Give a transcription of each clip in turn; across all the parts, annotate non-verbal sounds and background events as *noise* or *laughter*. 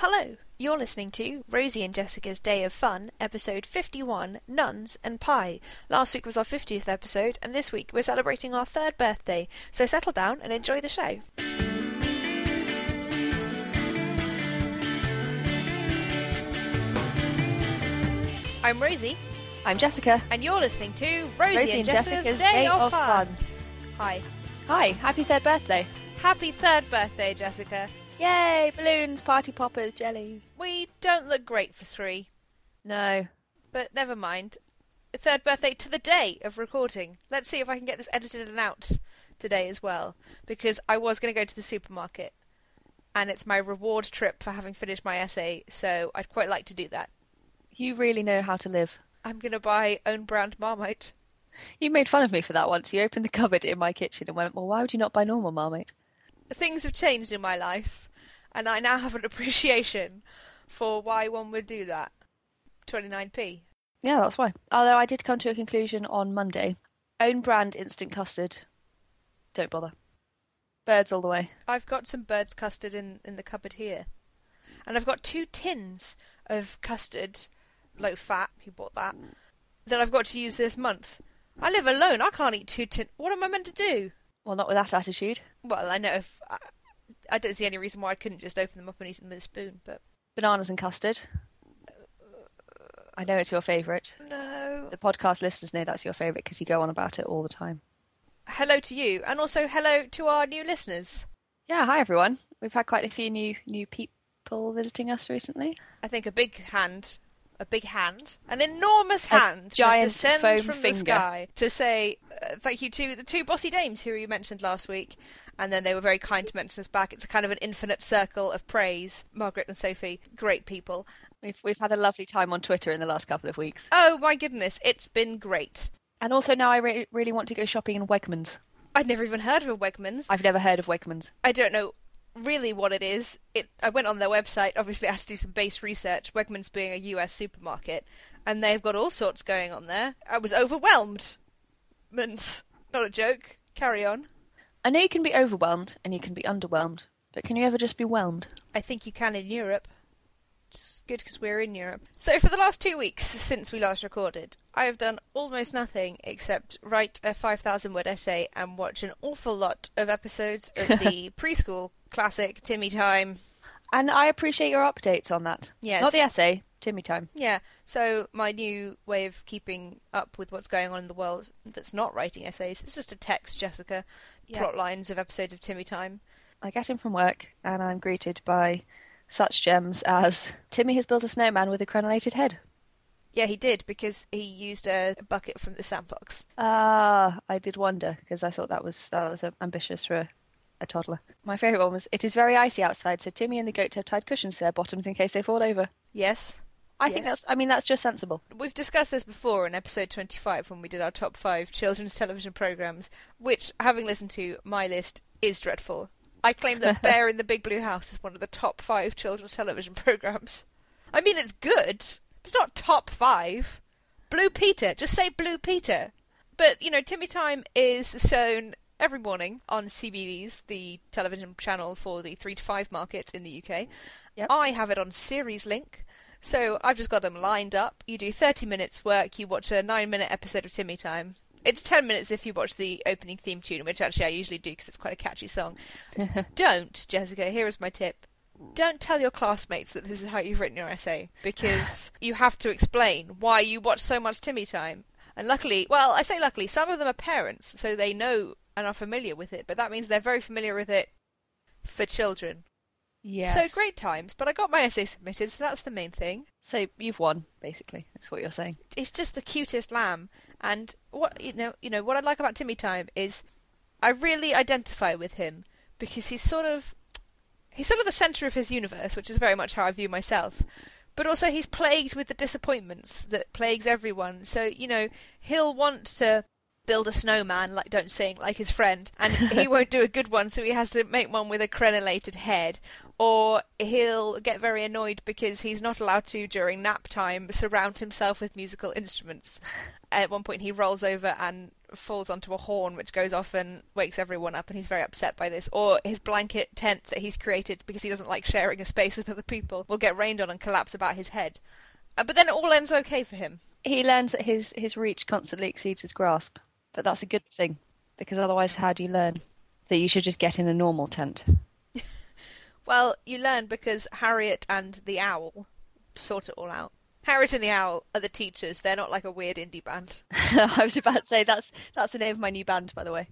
Hello, you're listening to Rosie and Jessica's Day of Fun, episode 51 Nuns and Pie. Last week was our 50th episode, and this week we're celebrating our third birthday, so settle down and enjoy the show. I'm Rosie, I'm Jessica. and you're listening to Rosie, and Jessica's, Day, of, fun. Hi. Hi, happy third birthday. Happy third birthday, Jessica. Yay, balloons, party poppers, jelly. We don't look great for three. No. But never mind. Third birthday to the day of recording. Let's see if I can get this edited and out today as well. Because I was going to go to the supermarket. And it's my reward trip for having finished my essay, so I'd quite like to do that. You really know how to live. I'm going to buy own brand Marmite. You made fun of me for that once. You opened the cupboard in my kitchen and went, Well, why would you not buy normal Marmite? Things have changed in my life, and I now have an appreciation for why one would do that. 29p. Yeah, that's why. Although I did come to a conclusion on Monday. Own brand instant custard. Don't bother. Birds all the way. I've got some bird's custard in, in the cupboard here. And I've got two tins of custard, low fat, who bought that, that I've got to use this month. I live alone, I can't eat two tins. What am I meant to do? Well, not with that attitude. Well, I know if. Uh, I, don't see any reason why I couldn't just open them up and eat them with a spoon, but. Bananas and custard. I know it's your favourite. No. The podcast listeners know that's your favourite because you go on about it all the time. Hello to you, and also hello to our new listeners. Yeah, hi everyone. We've had quite a few new new people visiting us recently. I think a big hand, a big hand, an enormous A hand, giant must descend foam from the finger. sky to say uh, thank you to the two bossy dames who you mentioned last week, and then they were very kind to mention us back. It's a kind of an infinite circle of praise. Margaret and Sophie, great people. We've we've had a lovely time on Twitter in the last couple of weeks. Oh my goodness, it's been great. And also now I re- really want to go shopping in Wegmans. I'd never even heard of a Wegmans. I've never heard of Wegmans. I don't know really what it is. It. I went on their website. Obviously, I had to do some base research. Wegmans being a US supermarket, and they've got all sorts going on there. I was overwhelmed. Mans, not a joke. Carry on. I know you can be overwhelmed and you can be underwhelmed, but can you ever just be whelmed? I think you can in Europe. It's good because we're in Europe. So for the last two weeks since we last recorded, I have done almost nothing except write a 5,000 word essay and watch an awful lot of episodes of the *laughs* preschool classic Timmy Time. And I appreciate your updates on that. Yes. Not the essay, Timmy time. Yeah, so my new way of keeping up with what's going on in the world that's not writing essays, it's just a text, Jessica, Yeah. plot lines of episodes of Timmy Time. I get in from work and I'm greeted by such gems as Timmy has built a snowman with a crenellated head. Yeah, he did because he used a bucket from the sandbox. Ah, I did wonder because I thought that was that was uh, ambitious for a, a toddler. My favourite one was it is very icy outside, so Timmy and the goat have tied cushions to their bottoms in case they fall over. Yes. I think that's I mean that's just sensible. We've discussed this before in episode 25 when we did our top five children's *laughs* television programmes, which, having listened to my list, is dreadful. I claim that *laughs* Bear in the Big Blue House is one of the top five children's television programmes. I mean, it's good. It's not top five. Blue Peter. Just say Blue Peter. But, you know, Timmy Time is shown every morning on CBeebies, the television channel for the 3 to 5 market in the UK. Yep. I have it on Series Link. So I've just got them lined up. You do 30 minutes work, you watch a 9 minute episode of Timmy Time. It's 10 minutes if you watch the opening theme tune, which actually I usually do because it's quite a catchy song. *laughs* Don't, Jessica, here is my tip. Don't tell your classmates that this is how you've written your essay because *laughs* you have to explain why you watch so much Timmy Time. And luckily, well, I say luckily, some of them are parents, so they know and are familiar with it, but that means they're very familiar with it for children. Yes. So great times, but I got my essay submitted, so that's the main thing. So you've won, basically. That's what you're saying. It's just the cutest lamb. And what you know, you know what I like about Timmy Time is I really identify with him because he's sort of he's sort of the center of his universe, which is very much how I view myself. But also he's plagued with the disappointments that plagues everyone. So, you know, he'll want to build a snowman, like don't sing, like his friend, and he *laughs* won't do a good one, so he has to make one with a crenellated head. Or he'll get very annoyed because he's not allowed to, during nap time, surround himself with musical instruments. At one point, he rolls over and falls onto a horn, which goes off and wakes everyone up, and he's very upset by this. Or his blanket tent that he's created because he doesn't like sharing a space with other people will get rained on and collapse about his head. Uh, but then it all ends okay for him. He learns that his, his reach constantly exceeds his grasp. But that's a good thing, because otherwise, how do you learn? That you should just get in a normal tent. *laughs* Well, you learn because Harriet and the Owl sort it all out. Harriet and the Owl are the teachers. They're not like a weird indie band. *laughs* I was about to say that's that's the name of my new band, by the way.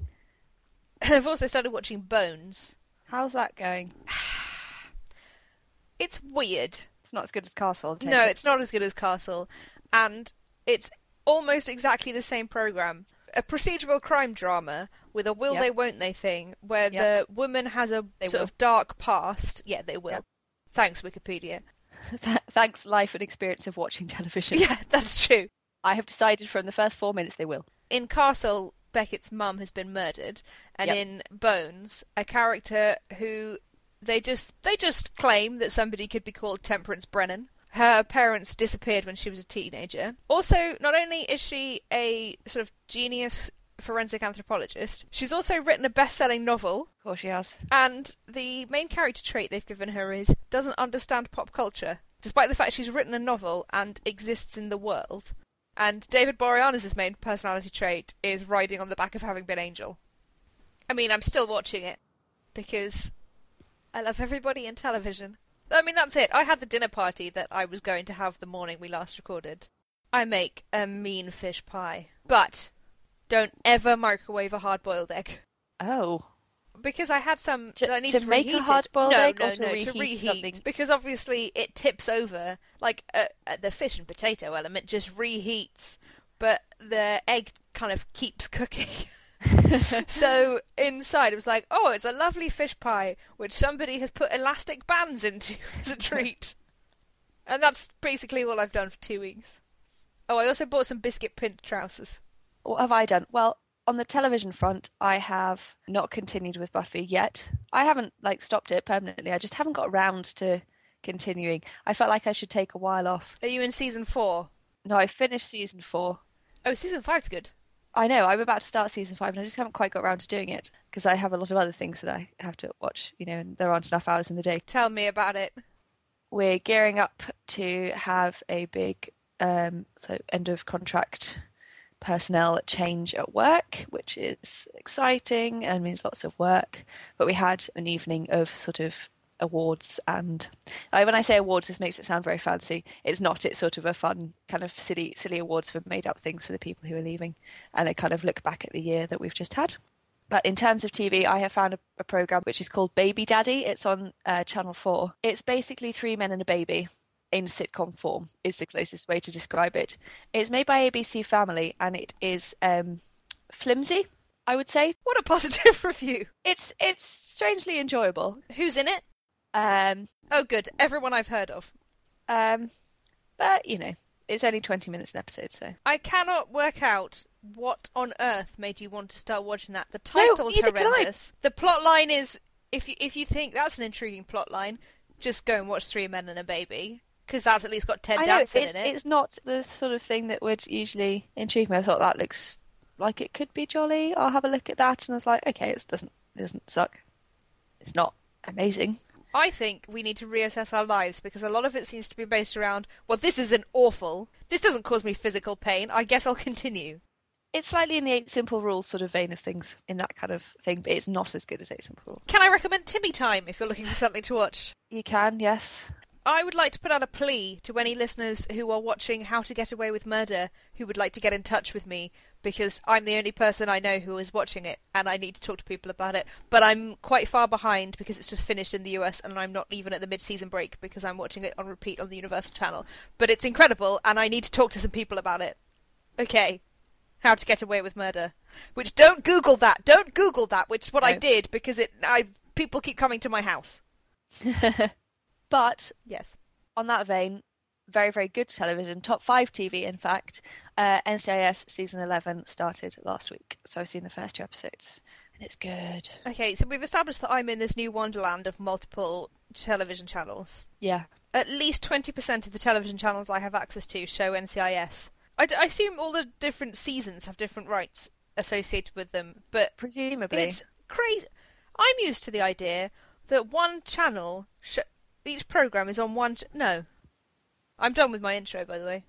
*laughs* I've also started watching Bones. How's that going? *sighs* It's weird. It's not as good as Castle. No, it. it's not as good as Castle, and it's almost exactly the same program. A procedural crime drama with a will Yep. they won't they thing, where Yep. the woman has a They sort will. of dark past. Yeah, they will. Yep. Thanks, Wikipedia. *laughs* Th- Thanks, life and experience of watching television. Yeah, *laughs* that's true. I have decided from the first four minutes they will. in Castle, Beckett's mum has been murdered, and in Bones, a character who they just they just claim that somebody could be called Temperance Brennan. Her parents disappeared when she was a teenager. Also, not only is she a sort of genius forensic anthropologist, she's also written a best-selling novel. Of course she has. And the main character trait they've given her is doesn't understand pop culture, despite the fact she's written a novel and exists in the world. And David Boreanaz's main personality trait is riding on the back of having been Angel. I mean, I'm still watching it because I love everybody in television. I mean, that's it. I had the dinner party that I was going to have the morning we last recorded. I make a mean fish pie, but don't ever microwave a hard-boiled egg Oh. because I had some To- that I need to make a hard-boiled no, egg no, or to no, reheat to reheat something? because obviously it tips over. Like uh, uh, the fish and potato element just reheats, but the egg kind of keeps *laughs* cooking. *laughs* so inside it was like, oh, it's a lovely fish pie which somebody has put elastic bands into *laughs* as a treat, and that's basically all I've done for two weeks. Oh, I also bought some biscuit print trousers. What have I done? Well, on the television front, I have not continued with Buffy yet. I haven't like stopped it permanently. I just haven't got around to continuing. I felt like I should take a while off. Are you in season four? No, I finished season four. Oh, season five's good. I know I'm about to start season five, and I just haven't quite got around to doing it because I have a lot of other things that I have to watch. You know, and there aren't enough hours in the day. Tell me about it. We're gearing up to have a big um, so end of contract personnel change at work, which is exciting and means lots of work. But we had an evening of sort of awards and uh, when I say awards this makes it sound very fancy it's not it's sort of a fun kind of silly silly awards for made up things for the people who are leaving and a kind of look back at the year that we've just had but in terms of TV, I have found a, a program which is called Baby Daddy. It's on uh, Channel 4. It's basically three men and a baby in sitcom form, is the closest way to describe it. It's made by ABC Family and it is um, flimsy, I would say. What a positive *laughs* review. It's it's strangely enjoyable. Who's in it? Um, Oh, good. Everyone I've heard of. um, but, you know, it's only 20 minutes an episode, so. I cannot work out what on earth made you want to start watching that. The title's I. horrendous. The plot line is if you if you think that's an intriguing plot line, just go and watch Three Men and a Baby because that's at least got Ted Danson in it. it's not the sort of thing that would usually intrigue me. I thought that looks like it could be jolly. I'll have a look at that, and I was like, okay, it doesn't it doesn't suck. It's not amazing. I think we need to reassess our lives because a lot of it seems to be based around, well, this isn't awful. This doesn't cause me physical pain. I guess I'll *laughs* continue. It's slightly in the Eight Simple Rules sort of vein of things, in that kind of thing, but it's not as good as Eight Simple Rules. Can I recommend Timmy Time if you're looking for something to watch? You can, yes. I would like to put out a plea to any listeners who are watching How to Get Away with Murder who would like to get in touch with me because I'm the only person I know who is watching it and I need to talk to people about it. But I'm quite far behind because it's just finished in the US and I'm not even at the mid season break because I'm watching it on repeat on the Universal Channel. But it's incredible and I need to talk to some people about it. Okay. How to Get Away with Murder. Which don't Google that. Don't Google that, which is what I did because it I people keep coming to my house. *laughs* But Yes. on that vein, very, very good television, top five TV, in fact. Uh, NCIS season 11 started last week, so I've seen the first two episodes, and it's good. Okay, so we've established that I'm in this new wonderland of multiple television channels. Yeah. At least 20% of the television channels I have access to show NCIS. I, d- I assume all the different seasons have different rights associated with them, but Presumably. it's crazy. I'm used to the idea that one channel, sh- each program is on one. Ch- no. I'm done with my intro, by the way.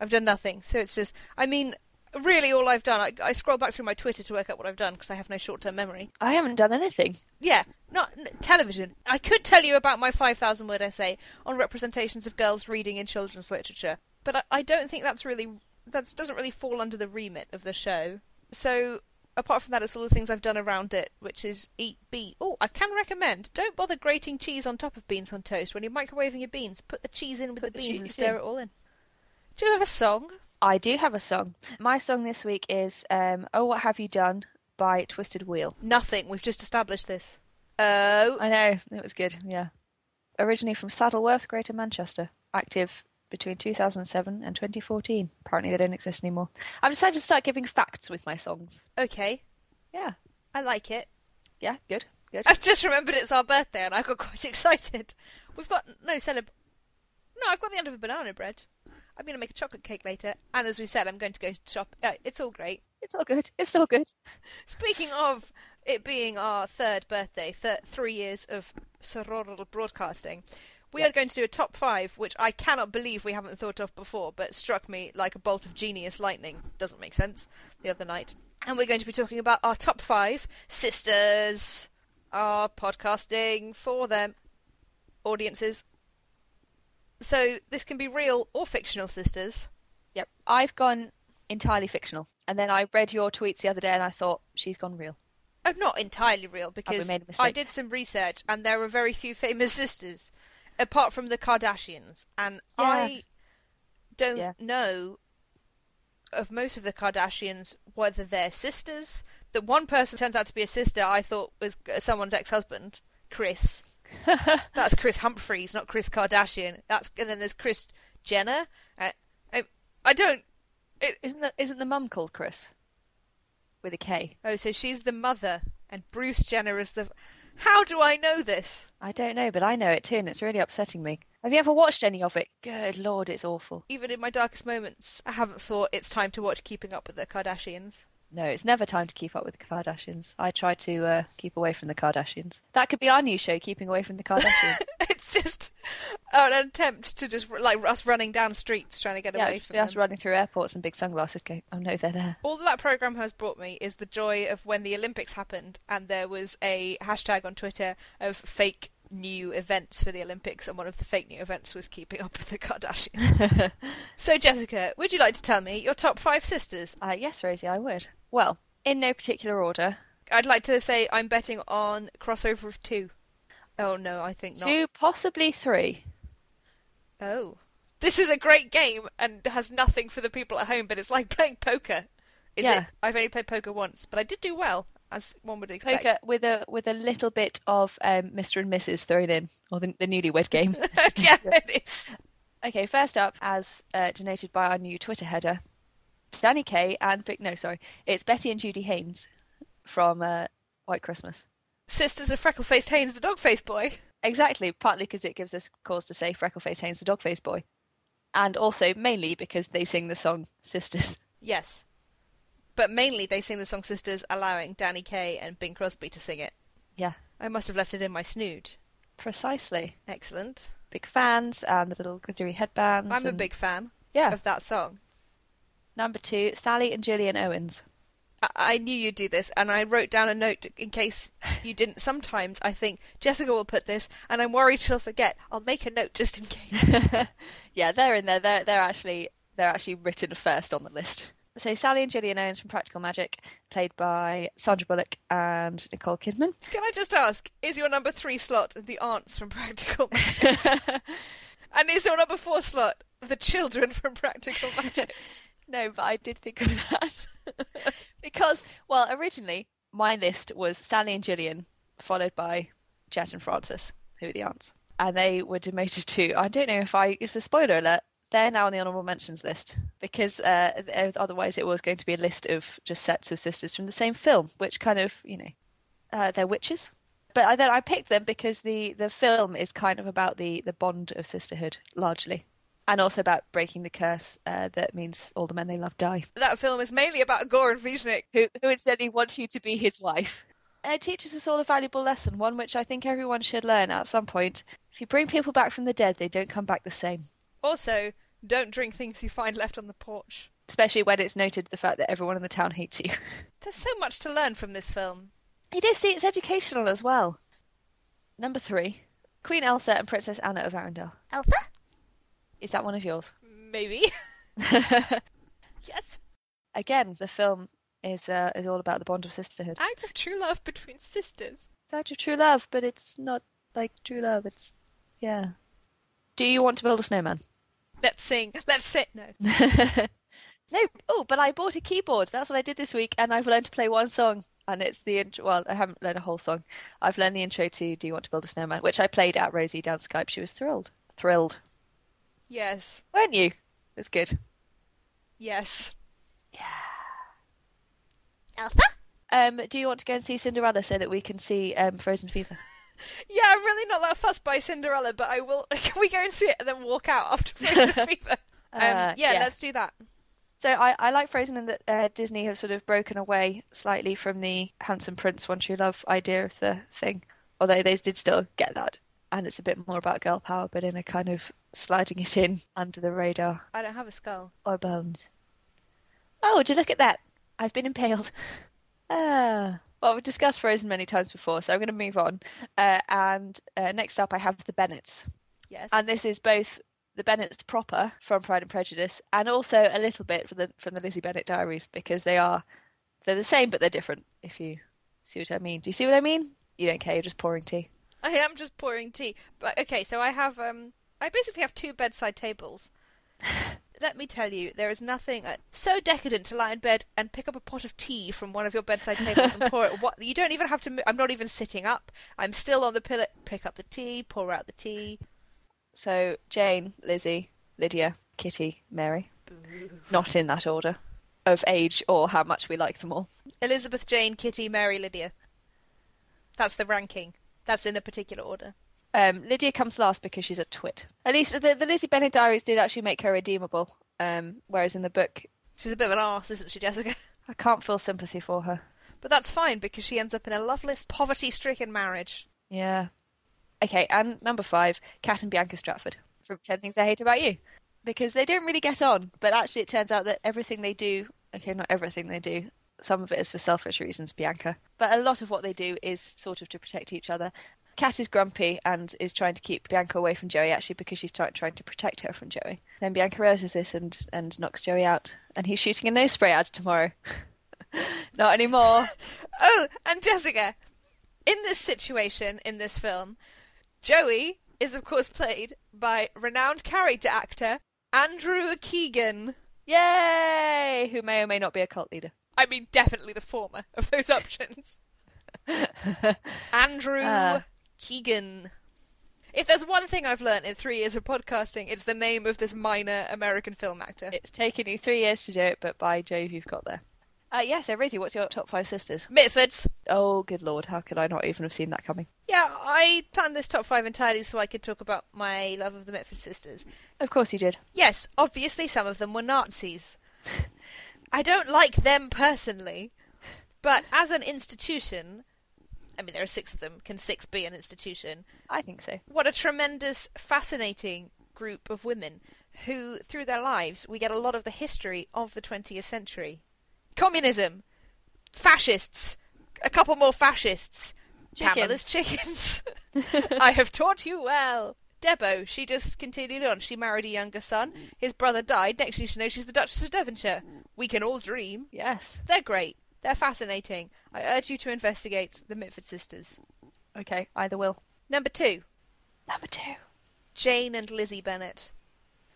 I've done nothing, so it's just. I mean, really, all I've done. I, I scroll back through my Twitter to work out what I've done because I have no short-term memory. I haven't done anything. Yeah, not n- television. I could tell you about my 5,000 word essay on representations of girls reading in children's literature, but I, I don't think that's really that doesn't really fall under the remit of the show. So apart from that, it's all the things I've done around it, which is eat bean. Oh, I can recommend. Don't bother grating cheese on top of beans on toast when you're microwaving your beans. Put the cheese in with Put the the beans and stir in. it all in. Do you have a song? I do have a song. My song this week is um, Oh What Have You Done by Twisted Wheel. Nothing. We've just established this. Oh, I know, it was good, yeah. Originally from Saddleworth, Greater Manchester. Active between 2007 and 2014. Apparently they don't exist anymore. I've decided to start giving facts with my songs. okay. Yeah, I like it. yeah, good, good. I've just remembered it's our birthday and I got *laughs* quite excited. We've got no celeb. No, I've got the end of a banana bread. I'm going to make a chocolate cake later, and as we said, I'm going to go to shop. Uh, it's all great. It's all good, it's all good. *laughs* Speaking of it being our third birthday, th- three years of sororal broadcasting, we are going to do a top five, which I cannot believe we haven't thought of before, but struck me like a bolt of genius lightning. Doesn't make sense. The other night, and we're going to be talking about our top five sisters, our podcasting for them audiences. So this can be real or fictional sisters. Yep, I've gone entirely fictional. And then I read your tweets the other day and I thought, she's gone real. Oh, not entirely real because I did some research and there are very few famous *laughs* sisters, apart from the Kardashians, and Yeah. I don't Yeah. know of most of the Kardashians whether they're sisters. The one person turns out to be a sister I thought was someone's ex-husband, Chris. *laughs* That's Kris Humphries, not Chris Kardashian. That's and then there's Kris Jenner. Uh, I, I don't. Isn't the, isn't the mum called Chris? With a K? Oh, so she's the mother, and Bruce Jenner is the. How do I know this? I don't know, but I know it too, and it's really upsetting me. Have you ever watched any of it? Good lord, it's awful. Even in my darkest moments, I haven't thought it's time to watch Keeping Up with the Kardashians. No, it's never time to keep up with the Kardashians. I try to uh, keep away from the Kardashians. That could be our new show, Keeping Away from the Kardashians. *laughs* it's just *laughs* an attempt to just like us running down streets trying to get yeah, away from us them. running through airports and big sunglasses going, oh no, they're there. All that program has brought me is the joy of when the Olympics happened and there was a hashtag on Twitter of fake new events for the Olympics, and one of the fake new events was Keeping Up with the Kardashians. *laughs* so, Jessica, would you like to tell me your top five sisters? Uh, yes, Rosie, I would. Well, in no particular order. I'd like to say I'm betting on crossover of two. Oh no, I think not. Two, possibly three. Oh. This is a great game and has nothing for the people at home, but it's like *laughs* playing poker. Is Yeah. it? I've only played poker once, but I did do well, as one would expect. Poker with a with a little bit of um, Mr. and Mrs. thrown in, or the, the newlywed game. *laughs* yeah, *laughs* it is. Okay, first up, as uh, denoted by our new Twitter header, Danny Kaye and. No, sorry, it's Betty and Judy Haynes from uh, White Christmas. Sisters of Freckle-Faced Haynes, the dog-faced boy. Exactly, partly because it gives us cause to say Freckleface Haynes, the dog-faced boy, and also mainly because they sing the song "Sisters." Yes. But mainly they sing the song Sisters, allowing Danny Kaye and Bing Crosby to sing it. Yeah, I must have left it in my snood. precisely. Excellent. Big fans and the little glittery headbands. I'm a big fan yeah. of that song. Number two, Sally and Gillian Owens. I-, knew you'd do this, and I wrote down a note in case you didn't. Sometimes I think Jessica will put this, and I'm worried she'll forget. I'll make a note just in case. *laughs* yeah, they're in there. They're they're actually they're actually written first on the list. So Sally and Gillian Owens from Practical Magic, played by Sandra Bullock and Nicole Kidman. Can I just ask, is your number three slot the aunts from Practical Magic? *laughs* and is your number four slot the children from Practical Magic? *laughs* no, but I did think of that *laughs* because, well, originally my list was Sally and Gillian, followed by Jet and Frances, who are the aunts. and they were demoted to. I don't know if I. It's a spoiler alert. They're now on the honourable mentions list because uh, otherwise it was going to be a list of just sets of sisters from the same film, which kind of you know uh, they're witches. But I, then I picked them because the the film is kind of about the the bond of sisterhood largely. And also about breaking the curse uh, that means all the men they love die. That film is mainly about Goran Visnjic. Who, who instead wants you to be his wife. It teaches us all a valuable lesson, one which I think everyone should learn at some point. If you bring people back from the dead, they don't come back the same. Also, don't drink things you find left on the porch. Especially when it's noted the fact that everyone in the town hates you. *laughs* There's so much to learn from this film. It is, see, it's educational as well. Number three Queen Elsa and Princess Anna of Arendelle. Elsa? Is that one of yours? Maybe. *laughs* yes. Again, the film is uh, is all about the bond of sisterhood. Act of true love between sisters. It's act of true love, but it's not like true love. It's yeah. Do you want to build a snowman? Let's sing. Let's sit. No. *laughs* no. Oh, but I bought a keyboard. That's what I did this week, and I've learned to play one song, and it's the intro. Well, I haven't learned a whole song. I've learned the intro to "Do You Want to Build a Snowman," which I played at Rosie down Skype. She was thrilled. Thrilled. Yes. Weren't you? It was good. Yes. Yeah. Alpha? Um, do you want to go and see Cinderella so that we can see um, Frozen Fever? *laughs* Yeah, I'm really not that fussed by Cinderella, but I will. *laughs* Can we go and see it and then walk out after *laughs* Frozen Fever? Um, Uh, yeah, yeah. let's do that. So I, I like Frozen in that uh, Disney have sort of broken away slightly from the handsome prince, one true love idea of the thing. Although they did still get that, and it's a bit more about girl power, but in a kind of sliding it in under the radar I don't have a skull. or bones. Oh, would you look at that? I've been impaled. *laughs* Ah. Well, we've discussed Frozen many times before, so I'm going to move on. Uh, and uh, next up, I have the Bennets. Yes. and this is both the Bennets proper from Pride and Prejudice, and also a little bit from the from the Lizzie Bennet Diaries because they are they're the same but they're different. If you see what I mean, do you see what I mean? You don't care. You're just pouring tea. I am just pouring tea. But okay, so I have um I basically have two bedside tables. *laughs* Let me tell you, there is nothing uh, so decadent to lie in bed and pick up a pot of tea from one of your bedside tables and pour it. *laughs* What you don't even have to. I'm not even sitting up. I'm still on the pillow. Pick up the tea, pour out the tea. So Jane, Lizzie, Lydia, Kitty, Mary, not in that order of age or how much we like them all. Elizabeth, Jane, Kitty, Mary, Lydia. That's the ranking. That's in a particular order. Um, Lydia comes last because she's a twit. At least the, the Lizzie Bennet Diaries did actually make her redeemable, um, whereas in the book, She's a bit of an arse, isn't she, Jessica? *laughs* I can't feel sympathy for her. But that's fine because she ends up in a loveless, poverty-stricken marriage. Yeah. Okay, and number five, Kat and Bianca Stratford from 10 Things I Hate About You. Because they don't really get on, but actually it turns out that everything they do, okay, not everything they do, some of it is for selfish reasons, Bianca, but a lot of what they do is sort of to protect each other. Kat is grumpy and is trying to keep Bianca away from Joey actually because she's try- trying to protect her from Joey. Then Bianca realizes this and, and knocks Joey out, and he's shooting a nose spray ad tomorrow. *laughs* not anymore. *laughs* Oh, and Jessica, in this situation, in this film, Joey is of course played by renowned character actor Andrew Keegan. Yay! Who may or may not be a cult leader. I mean, definitely the former of those options. *laughs* Andrew Ah. Keegan. If there's one thing I've learned in three years of podcasting, it's the name of this minor American film actor. It's taken you three years to do it, but by Jove, you've got there. Uh, yeah, so Rosie, what's your top five sisters? Mitfords. Oh, good lord, how could I not even have seen that coming? Yeah, I planned this top five entirely so I could talk about my love of the Mitford sisters. Of course you did. Yes, obviously some of them were Nazis. *laughs* I don't like them personally, but as an institution, I mean, there are six of them. Can six be an institution? I think so. What a tremendous, fascinating group of women who, through their lives, we get a lot of the history of the 20th century. Communism, fascists, a couple more fascists, Chickens. Pamela's chickens. *laughs* I have taught you well. Debo, she just continued on. She married a younger son. His brother died. Next thing you know, she's the Duchess of Devonshire. We can all dream. Yes. They're great. They're fascinating. I urge you to investigate the Mitford sisters. Okay, either will. Number two, Number two. Jane and Lizzie Bennet.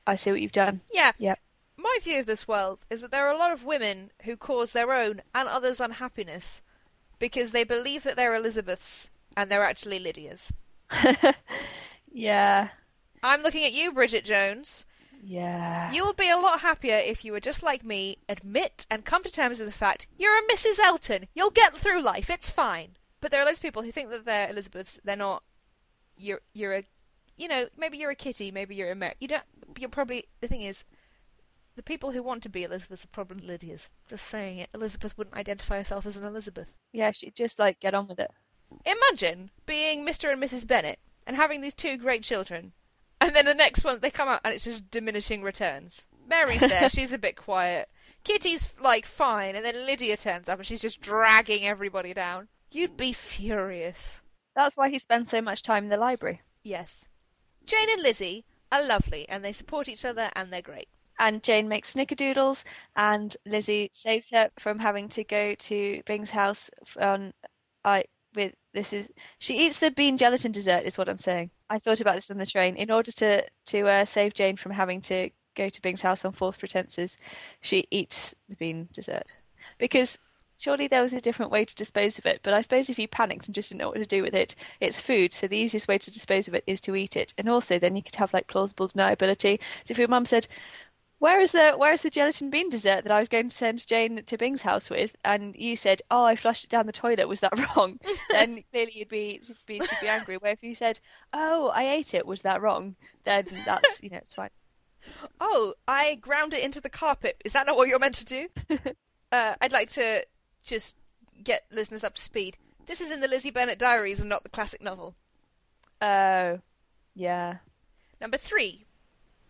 I see what you've done. Yeah, Yep. my view of this world is that there are a lot of women who cause their own and others' unhappiness because they believe that they're Elizabeths and they're actually Lydias. *laughs* Yeah. I'm looking at you, Bridget Jones. Yeah. You will be a lot happier if you were just like me, admit and come to terms with the fact you're a Mrs. Elton. You'll get through life. It's fine. But there are loads of people who think that they're Elizabeths. They're not. You're you're a, you know, maybe you're a Kitty. Maybe you're a Mer. You don't. You're probably the thing is, the people who want to be Elizabeth are probably Lydia's. Just saying it. Elizabeth wouldn't identify herself as an Elizabeth. Yeah, she'd just like get on with it. Imagine being Mr. and Mrs. Bennet and having these two great children, and then the next one they come out and it's just diminishing returns. Mary's *laughs* there, she's a bit quiet. Kitty's like fine, and then Lydia turns up and she's just dragging everybody down. You'd be furious. That's why he spends so much time in the library. Yes. Jane and Lizzie are lovely and they support each other and they're great. And Jane makes snickerdoodles, and Lizzie saves her from having to go to Bing's house on. I this is she eats the bean gelatin dessert is what I'm saying. I thought about this on the train. In order to to uh, save Jane from having to go to Bing's house on false pretenses, she eats the bean dessert because surely there was a different way to dispose of it. But I suppose if you panicked and just didn't know what to do with it, it's food, so the easiest way to dispose of it is to eat it. And also, then you could have like plausible deniability. So if your mum said, where is the where is the gelatin bean dessert that I was going to send Jane to Bing's house with? And you said, "Oh, I flushed it down the toilet. Was that *laughs* wrong?" *laughs* then clearly you'd be you'd be, you'd be angry. Where if you said, "Oh, I ate it. Was that wrong?" Then that's you know it's fine. *laughs* Oh, I ground it into the carpet. Is that not what you're meant to do? uh, I'd like to just get listeners up to speed. This is in the Lizzie Bennet Diaries and not the classic novel. Oh, yeah. Number three,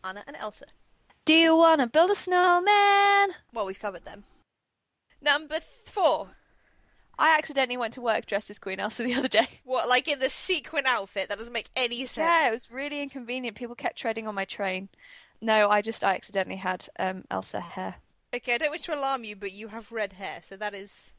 Anna and Elsa. Do you want to build a snowman? Well, we've covered them. Number four. I accidentally went to work dressed as Queen Elsa the other day. *laughs* What, like in the sequin outfit? That doesn't make any sense. Yeah, it was really inconvenient. People kept treading on my train. No, I just I accidentally had um, Elsa hair. Okay, I don't wish to alarm you, but you have red hair, so that is.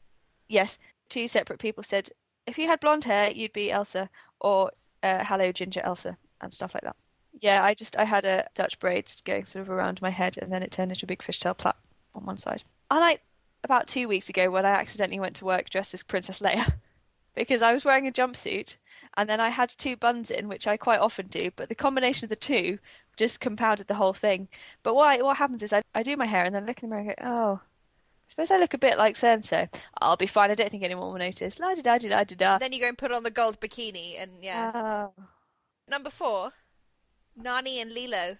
Yes, two separate people said if you had blonde hair, you'd be Elsa, or uh, hello ginger Elsa, and stuff like that. Yeah, I just I had a Dutch braids going sort of around my head, and then it turned into a big fishtail plait on one side. I like about two weeks ago when I accidentally went to work dressed as Princess Leia *laughs* because I was wearing a jumpsuit, and then I had two buns in, which I quite often do, but the combination of the two just compounded the whole thing. But what I, what happens is I I do my hair and then I look in the mirror and go, oh. I suppose I look a bit like so and so. I'll be fine. I don't think anyone will notice. La da di da di da. Then you go and put on the gold bikini, and yeah. Oh. Number four, Nani and Lilo.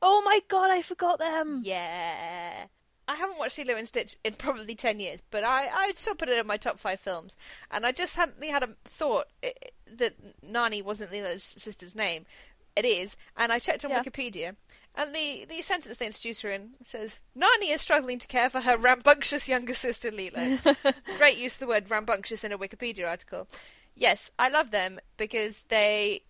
Oh my god, I forgot them. Yeah. I haven't watched Lilo and Stitch in probably 10 years, but I, I'd still put it in my top five films. And I just hadn't had a thought eh, that Nani wasn't Lilo's sister's name. It is. And I checked on Yeah. Wikipedia. And the, the sentence they introduce her in says, Nani is struggling to care for her rambunctious younger sister Lilo. *laughs* Great use of the word rambunctious in a Wikipedia article. Yes, I love them because they,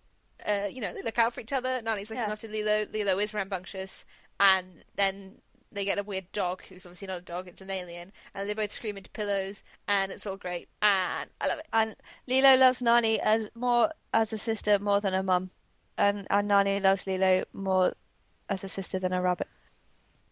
uh, you know, they look out for each other. Nani's looking Yeah. after Lilo. Lilo is rambunctious. And then they get a weird dog who's obviously not a dog, it's an alien. And they both scream into pillows. And it's all great. And I love it. And Lilo loves Nani as more as a sister more than a mum, and and Nani loves Lilo more as a sister than a rabbit.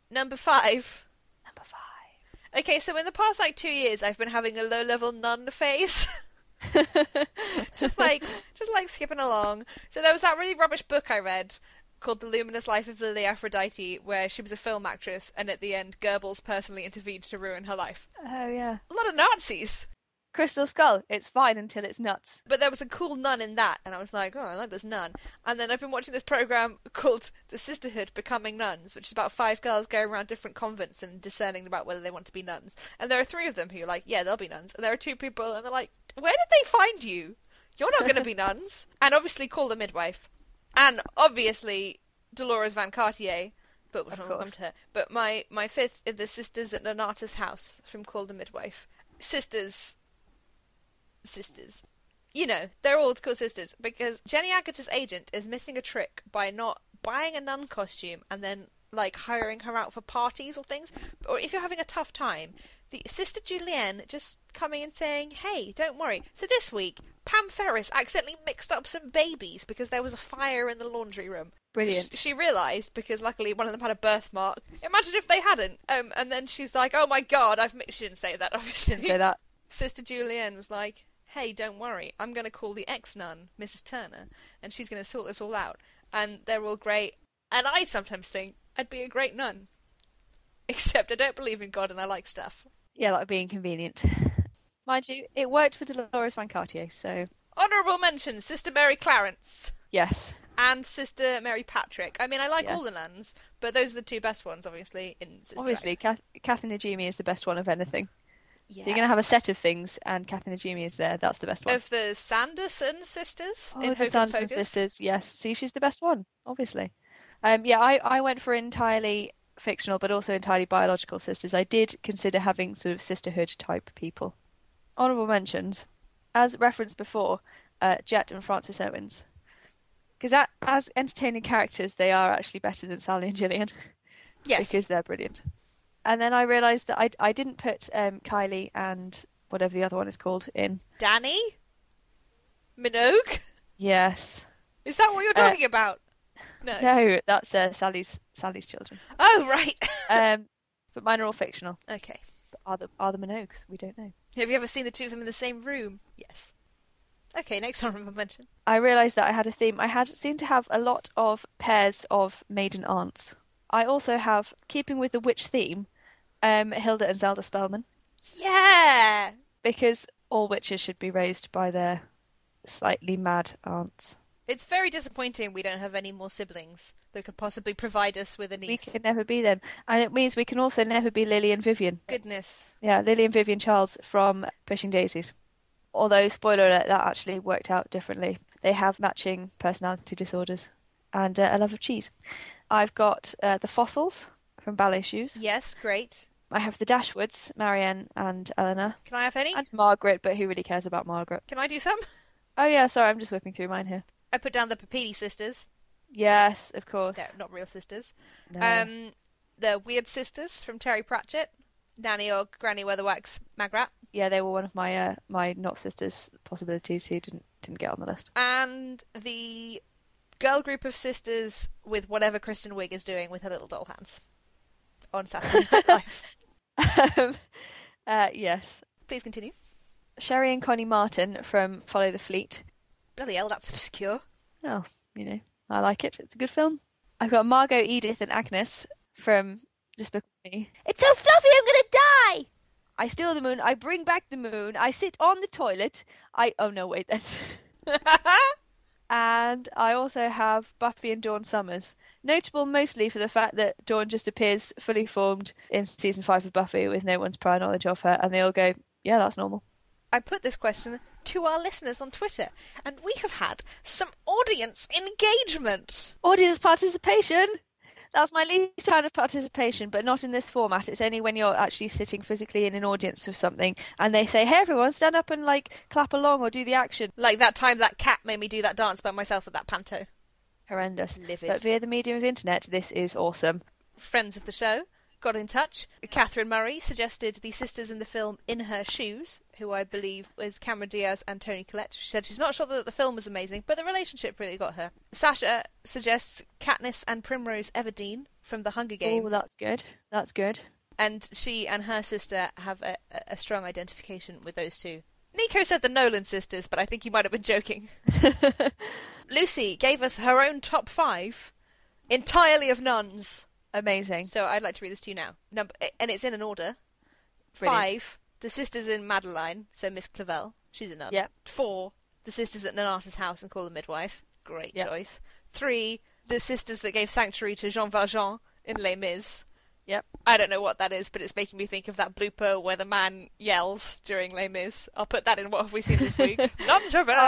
Number five. Number five. Okay, so in the past like two years, I've been having a low-level nun phase. *laughs* *laughs* just like just like skipping along. So there was that really rubbish book I read called The Luminous Life of Lily Aphrodite, where she was a film actress, and at the end, Goebbels personally intervened to ruin her life. Oh yeah. A lot of Nazis. Crystal Skull. It's fine until it's nuts. But there was a cool nun in that, and I was like, oh, I like this nun. And then I've been watching this program *laughs* called The Sisterhood Becoming Nuns, which is about five girls going around different convents and discerning about whether they want to be nuns. And there are three of them who are like, yeah, they'll be nuns. And there are two people, and they're like, where did they find you? You're not going to be *laughs* nuns. And obviously, call the midwife. And obviously, Deloris Van Cartier. But we'll come to her. But my, my fifth is the sisters at Nonnatus house from Call the Midwife. Sisters sisters. You know, they're all called sisters because Jenny Agutter's agent is missing a trick by not buying a nun costume and then like hiring her out for parties or things. Or if you're having a tough time, the sister Julienne just coming and saying, "Hey, don't worry." So this week, Pam Ferris accidentally mixed up some babies because there was a fire in the laundry room. Brilliant. She realised because luckily one of them had a birthmark. Imagine if they hadn't. Um, and then she was like, "Oh my god, I've." Mi-. She didn't say that, *laughs* obviously. Didn't say that. Sister Julienne was like, hey, don't worry, I'm going to call the ex nun, Mrs. Turner, and she's going to sort this all out. And they're all great. And I sometimes think I'd be a great nun. *laughs* Except I don't believe in God and I like stuff. Yeah, that would be inconvenient. Mind you, it worked for Deloris Van Cartier, so Honourable mention Sister Mary Clarence yes. and Sister Mary Patrick. I mean, I like all the nuns, but those are the two best ones, obviously, in Sister Obviously, Kath- Catherine Najimy is the best one of anything. Yeah. You're going to have a set of things, and Catherine Najimy is there. That's the best one. Of the Sanderson sisters Oh, in the Hocus Sanderson Pocus. sisters. Yes, see, she's the best one, obviously. Um, yeah, I, I went for entirely fictional, but also entirely biological sisters. I did consider having sort of sisterhood type people. Honourable mentions, as referenced before, uh, Jet and Frances Owens. Because as entertaining characters, they are actually better than Sally and Gillian Yes. *laughs* because they're brilliant. And then I realised that I, I didn't put um, Kylie and whatever the other one is called in. Danny? Minogue? Yes. Is that what you're Uh, talking about? No. No, that's uh, Sally's Sally's children. Oh, right. *laughs* Um, but mine are all fictional. okay. But are the are the Minogues? We don't know. Have you ever seen the two of them in the same room? Yes. Okay, next honorable mention. I realised that I had a theme. I had seemed to have a lot of pairs of maiden aunts. I also have, keeping with the witch theme, um, Hilda and Zelda Spellman, Yeah! because all witches should be raised by their slightly mad aunts. It's very disappointing we don't have any more siblings that could possibly provide us with a niece. We can never be them, and it means we can also never be Lily and Vivian. Goodness. Yeah, Lily and Vivian Charles from Pushing Daisies. Although, spoiler alert, that actually worked out differently. They have matching personality disorders and uh, a love of cheese. I've got uh, the Fossils from Ballet Shoes. Yes, great. I have the Dashwoods, Marianne and Elinor. Can I have any? And Margaret, but who really cares about Margaret? Can I do some? Oh, yeah, sorry, I'm just whipping through mine here. I put down the Puppini sisters. Yes, of course. They're not real sisters. No. Um, the Weird Sisters from Terry Pratchett. Nanny or Granny Weatherwax Magrat. yeah, they were one of my uh, my not sisters possibilities who didn't didn't get on the list. And the girl group of sisters with whatever Kristen Wiig is doing with her little doll hands on Saturday Night Live. *laughs* um, uh, yes, Please continue. Sherry and Connie Martin from Follow the Fleet. Bloody hell, that's obscure. Oh, you know, I like it. It's a good film. I've got Margot, Edith, and Agnes from Despicable Me. It's so fluffy, I'm gonna die. I steal the moon. I bring back the moon. I sit on the toilet. I oh no, wait, that's. *laughs* *laughs* and I also have Buffy and Dawn Summers, notable mostly for the fact that Dawn just appears fully formed in season five of Buffy with no one's prior knowledge of her, and they all go, "Yeah, that's normal." I put this question to our listeners on Twitter, and we have had some audience engagement. Audience participation. That's my least kind of participation, but not in this format. It's only when you're actually sitting physically in an audience with something and they say, Hey everyone, stand up and like clap along or do the action. Like that time that cat made me do that dance by myself at that panto. Horrendous. Livid. But via the medium of internet, this is awesome. friends of the show got in touch. Catherine Murray suggested the sisters in the film In Her Shoes, who I believe was Cameron Diaz and Toni Collette. She said she's not sure that the film was amazing, but the relationship really got her. Sasha suggests Katniss and Primrose Everdeen from the Hunger Games. Oh, that's good. That's good. and she and her sister have a, a- a strong identification with those two. Nico said the Nolan sisters, but I think he might have been joking. *laughs* Lucy gave us her own top five, entirely of nuns. Amazing. So I'd like to read this to you now. Number, and it's in an order. Brilliant. Five, the sisters in Madeline, so Miss Clavel, she's a nun. Yep. Four, the sisters at Nonnatus house and call the midwife. Great Yep. choice. Three, the sisters that gave sanctuary to Jean Valjean in Les Mis. Yep. I don't know what that is, but it's making me think of that blooper where the man yells during Les Mis. I'll put that in What Have We Seen This *laughs* Week?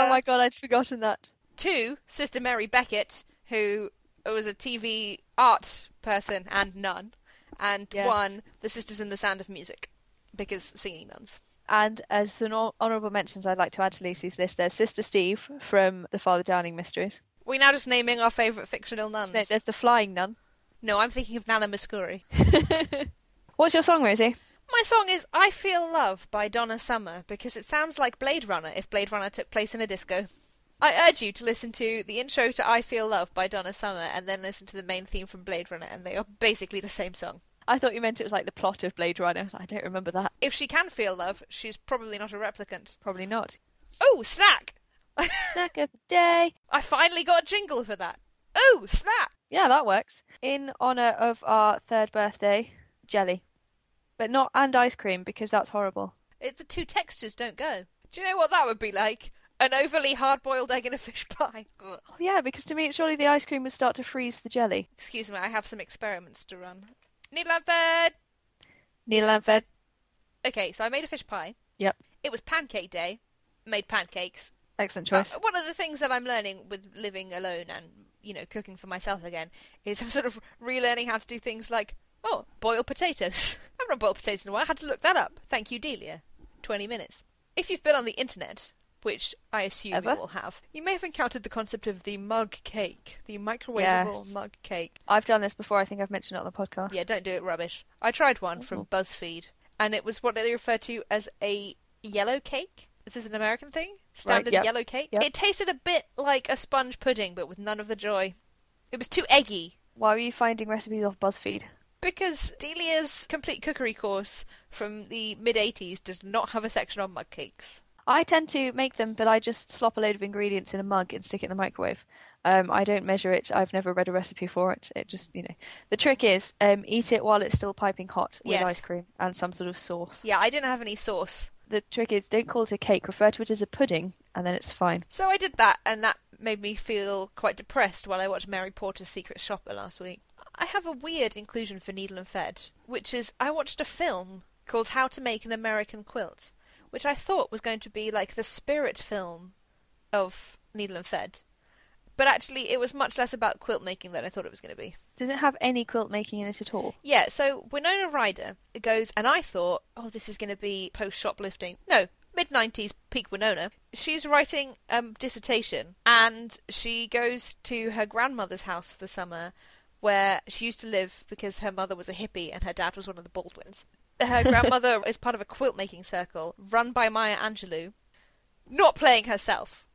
Oh my god, I'd forgotten that. Two, Sister Mary Beckett, who was a TV art person and nun. And Yes. one, The Sisters in the Sound of Music, because singing nuns. And as an hon- honourable mentions I'd like to add to Lucy's list, there's Sister Steve from the Father Dowling Mysteries. We're now just naming our favourite fictional nuns. No, There's the Flying Nun. No, I'm thinking of Nana Mouskouri. *laughs* What's your song, Rosie? My song is I Feel Love by Donna Summer because it sounds like Blade Runner if Blade Runner took place in a disco. I urge you to listen to the intro to I Feel Love by Donna Summer and then listen to the main theme from Blade Runner, and they are basically the same song. I thought you meant it was like the plot of Blade Runner. I don't remember that. If she can feel love, she's probably not a replicant. Probably not. Oh, snack! *laughs* Snack of the day. I finally got a jingle for that. Oh, snack! Yeah, that works. In honour of our third birthday, jelly. But not and ice cream because that's horrible. It, the two textures don't go. Do you know what that would be like? An overly hard-boiled egg in a fish pie. *laughs* Oh, yeah, because to me, surely the ice cream would start to freeze the jelly. Excuse me, I have some experiments to run. Thread. Needle and thread. Okay, so I made a fish pie. Yep. It was pancake day. Made pancakes. Excellent Uh, choice. one of the things that I'm learning with living alone and you know cooking for myself again is *laughs* I'm sort of relearning how to do things like oh boil potatoes. *laughs* I've not boiled potatoes in a while. I had to look that up. Thank you, Delia. Twenty minutes. If you've been on the internet, which I assume Ever? you will have, you may have encountered the concept of the mug cake, the microwavable Yes. mug cake. I've done this before. I think I've mentioned it on the podcast. Yeah, don't do it rubbish. I tried one Oh. from BuzzFeed, and it was what they refer to as a yellow cake. Is this an American thing? Standard yep, yellow cake? yep. It tasted a bit like a sponge pudding, but with none of the joy. It was too eggy. Why were you finding recipes off BuzzFeed? Because Delia's complete cookery course from the mid 80s does not have a section on mug cakes. I tend to make them, but I just slop a load of ingredients in a mug and stick it in the microwave. Um, I don't measure it. I've never read a recipe for it. It just, you know, the trick is um, eat it while it's still piping hot with Yes. ice cream and some sort of sauce. Yeah, I didn't have any sauce. The trick is don't call it a cake. Refer to it as a pudding, and then it's fine. So I did that, and that made me feel quite depressed while I watched Mary Portas Secret Shopper last week. I have a weird inclusion for Needle and Fed, which is I watched a film called How to Make an American Quilt, which I thought was going to be like the spirit film of Needle and Fed. But actually, it was much less about quilt making than I thought it was going to be. Does it have any quilt making in it at all? Yeah, so Winona Ryder goes, and I thought, oh, this is going to be post shoplifting. No, mid 90s peak Winona. She's writing a um, dissertation, and she goes to her grandmother's house for the summer, where she used to live because her mother was a hippie and her dad was one of the Baldwins. Her grandmother is part of a quilt making circle run by Maya Angelou, not playing herself.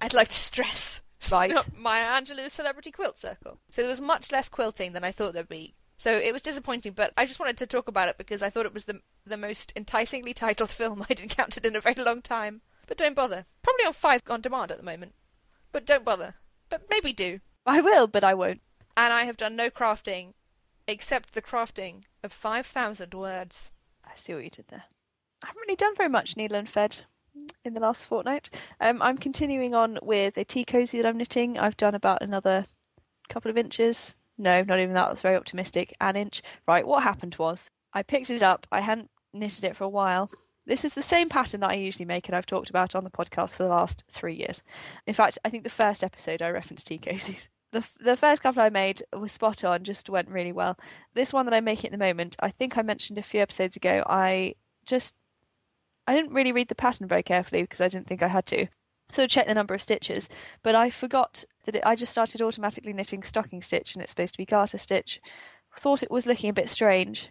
I'd like to stress. *laughs* Right. Not Maya Angelou's celebrity quilt circle. So there was much less quilting than I thought there'd be. So it was disappointing, but I just wanted to talk about it because I thought it was the the most enticingly titled *laughs* film I'd encountered in a very long time. But don't bother. Probably on five on demand at the moment. But don't bother. But maybe do. I will, but I won't. And I have done no crafting except the crafting of five thousand words. I see what you did there. I haven't really done very much needle and fed in the last fortnight. Um, I'm continuing on with a tea cozy that I'm knitting. I've done about another couple of inches. No, not even that. That's very optimistic. An inch. Right, what happened was I picked it up. I hadn't knitted it for a while. This is the same pattern that I usually make, and I've talked about on the podcast for the last three years. In fact, I think the first episode I referenced tea cozies. The, the first couple I made was spot on, just went really well. This one that I'm making at the moment, I think I mentioned a few episodes ago, I just I didn't really read the pattern very carefully because I didn't think I had to. So I checked the number of stitches, but I forgot that it, I just started automatically knitting stocking stitch and it's supposed to be garter stitch. Thought it was looking a bit strange.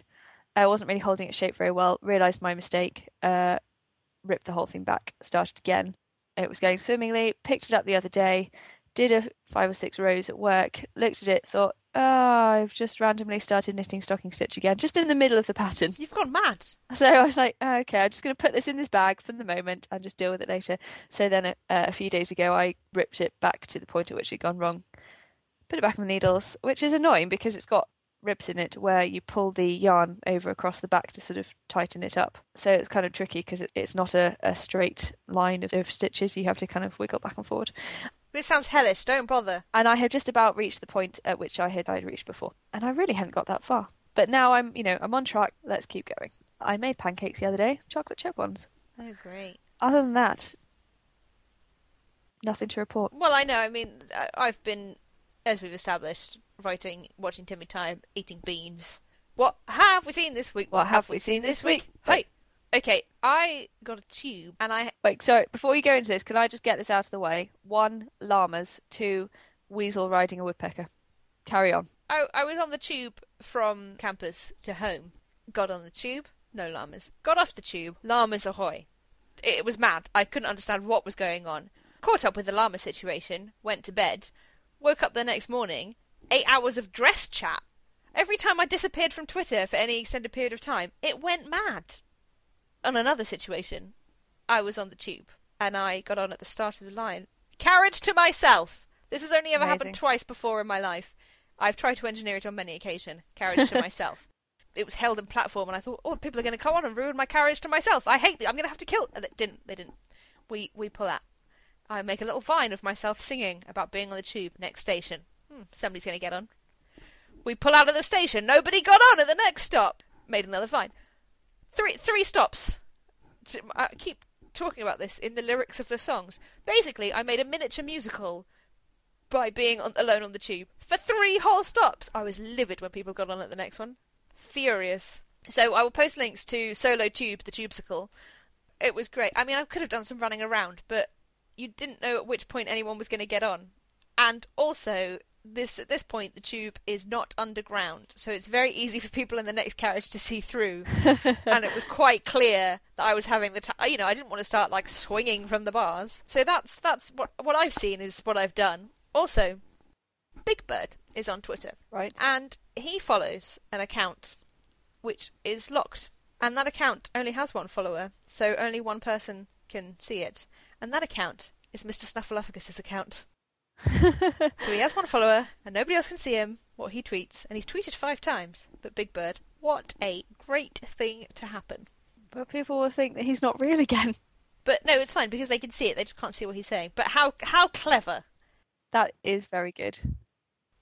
I wasn't really holding its shape very well. Realised my mistake. Uh, ripped the whole thing back. Started again. It was going swimmingly. Picked it up the other day. Did a five or six rows at work. Looked at it. Thought, oh, I've just randomly started knitting stocking stitch again, just in the middle of the pattern. You've gone mad. *laughs* So I was like, oh, okay, I'm just going to put this in this bag for the moment and just deal with it later. So then uh, a few days ago, I ripped it back to the point at which it had gone wrong, put it back on the needles, which is annoying because it's got ribs in it where you pull the yarn over across the back to sort of tighten it up. So it's kind of tricky because it, it's not a, a straight line of, of stitches. You have to kind of wiggle back and forward. This sounds hellish. Don't bother. And I have just about reached the point at which I had I'd reached before, and I really hadn't got that far. But now I'm, you know, I'm on track. Let's keep going. I made pancakes the other day, chocolate chip ones. Oh, great. Other than that, nothing to report. Well, I know. I mean, I've been, as we've established, writing, watching Timmy Time, eating beans. What have we seen this week? What have we seen this week? Hey. Okay, I got a tube, and I Wait, so before you go into this, can I just get this out of the way? One, llamas. Two, weasel riding a woodpecker. Carry on. I, I was on the tube from campus to home. Got on the tube, no llamas. Got off the tube, llamas ahoy. It, it was mad. I couldn't understand what was going on. Caught up with the llama situation, went to bed, woke up the next morning, eight hours of dress chat. Every time I disappeared from Twitter for any extended period of time, it went mad. On another situation, I was on the tube and I got on at the start of the line. Carriage to myself. This has only ever Amazing. happened twice before in my life. I've tried to engineer it on many occasions. Carriage to *laughs* myself. It was held in platform, and I thought, oh, people are going to come on and ruin my carriage to myself. I hate it. I'm going to have to kill. And they didn't. They didn't. We we pull out. I make a little vine of myself singing about being on the tube. Next station. Hmm, somebody's going to get on. We pull out of the station. Nobody got on at the next stop. Made another vine. Three three stops. I uh, keep talking about this in the lyrics of the songs. Basically, I made a miniature musical by being on, alone on the tube for three whole stops. I was livid when people got on at the next one. Furious. So I will post links to Solo Tube, the Tubesicle. It was great. I mean, I could have done some running around, but you didn't know at which point anyone was going to get on. And also, this at this point, the tube is not underground, so it's very easy for people in the next carriage to see through. *laughs* and it was quite clear that I was having the time. You know, I didn't want to start like swinging from the bars. So that's that's what what I've seen is what I've done. Also, Big Bird is on Twitter, Right. and he follows an account which is locked, and that account only has one follower, so only one person can see it, and that account is Mr. Snuffleupagus's account. So he has one follower, and nobody else can see him, what he tweets, and he's tweeted five times. But Big Bird, what a great thing to happen. But people will think that he's not real again. But no, it's fine because they can see it, they just can't see what he's saying. But how how clever. That is very good.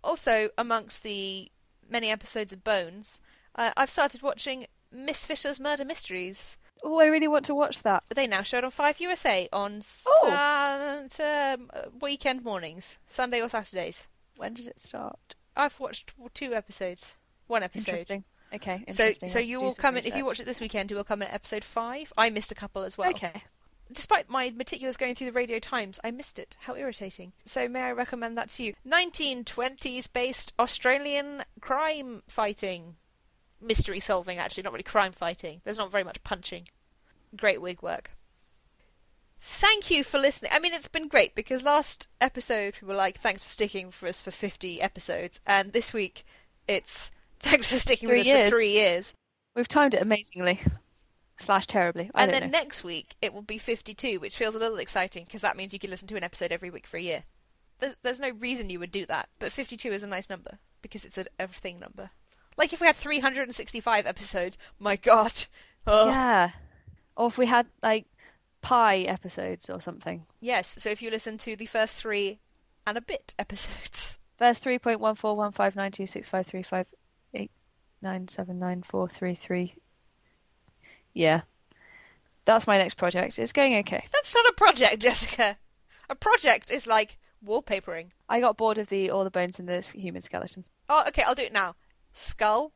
Also, amongst the many episodes of Bones, uh, I've started watching Miss Fisher's Murder Mysteries. Oh, I really want to watch that. They now show it on 5 USA on Oh. Um, weekend mornings, Sunday or Saturdays. When did it start? I've watched two episodes. One episode. Interesting. Okay. So, Interesting. so I'll you will come in if you watch it this weekend. You will come in episode five. I missed a couple as well. Okay. Despite my meticulous going through the Radio Times, I missed it. How irritating. So, may I recommend that to you? 1920s based Australian crime fighting. Mystery solving, actually, not really crime fighting. There's not very much punching. Great wig work. Thank you for listening. I mean, it's been great because last episode we were like, thanks for sticking for us for 50 episodes, and this week it's *laughs* thanks for sticking Three with us years. for three years. We've timed it amazingly. Slash terribly. I and then know. next week it will be 52, which feels a little exciting because that means you can listen to an episode every week for a year. There's, there's no reason you would do that, but 52 is a nice number because it's a everything number. Like if we had 365 episodes, my god. Oh. Yeah. Or if we had like pie episodes or something. Yes, so if you listen to the first three and a bit episodes. Verse three point one four one five nine two six five three five eight nine seven nine four three three. Yeah. That's my next project. It's going okay. That's not a project, Jessica. A project is like wallpapering. I got bored of the all the bones in the human skeleton. Oh, okay, I'll do it now. Skull,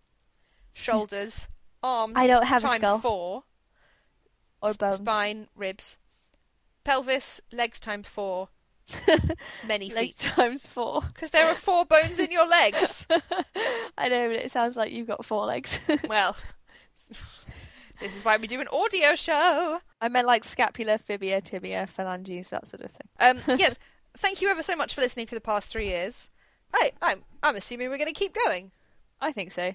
shoulders, *laughs* arms. I don't have a skull. Four. Or bones. spine, ribs, pelvis, legs times four, *laughs* many Legs feet. times four. Because there are four bones in your legs. *laughs* I know, but it sounds like you've got four legs. well, this is why we do an audio show. I meant like scapula, fibia, tibia, phalanges, that sort of thing. Um, yes, thank you ever so much for listening for the past three years. I, I'm, I'm assuming we're going to keep going. I think so.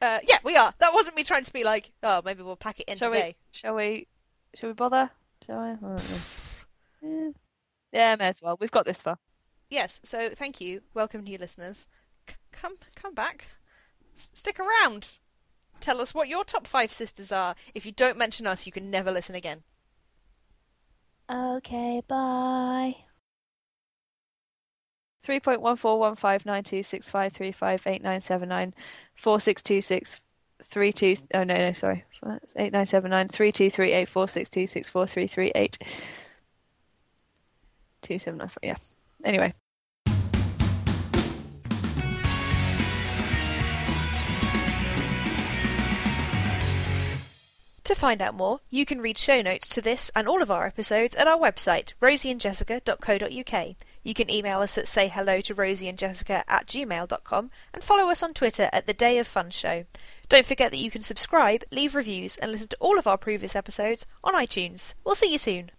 Uh, yeah, we are. That wasn't me trying to be like, oh, maybe we'll pack it in Shall today. we? Shall we? Shall we bother? Shall we? I *sighs* yeah. yeah, may as well. We've got this far. Yes, so thank you. Welcome, new listeners. C- come, come back. S- stick around. Tell us what your top five sisters are. If you don't mention us, you can never listen again. Okay, bye. 3.141592653589794626 Oh no no sorry eight nine seven nine three two three eight four six two six four three three eight two seven nine four yeah anyway To find out more, you can read show notes to this and all of our episodes at our website, rosieandjessica.co.uk. You can email us at sayhello to rosieandjessica at gmail.com and follow us on Twitter at The Day of Fun Show. Don't forget that you can subscribe, leave reviews, and listen to all of our previous episodes on iTunes. We'll see you soon.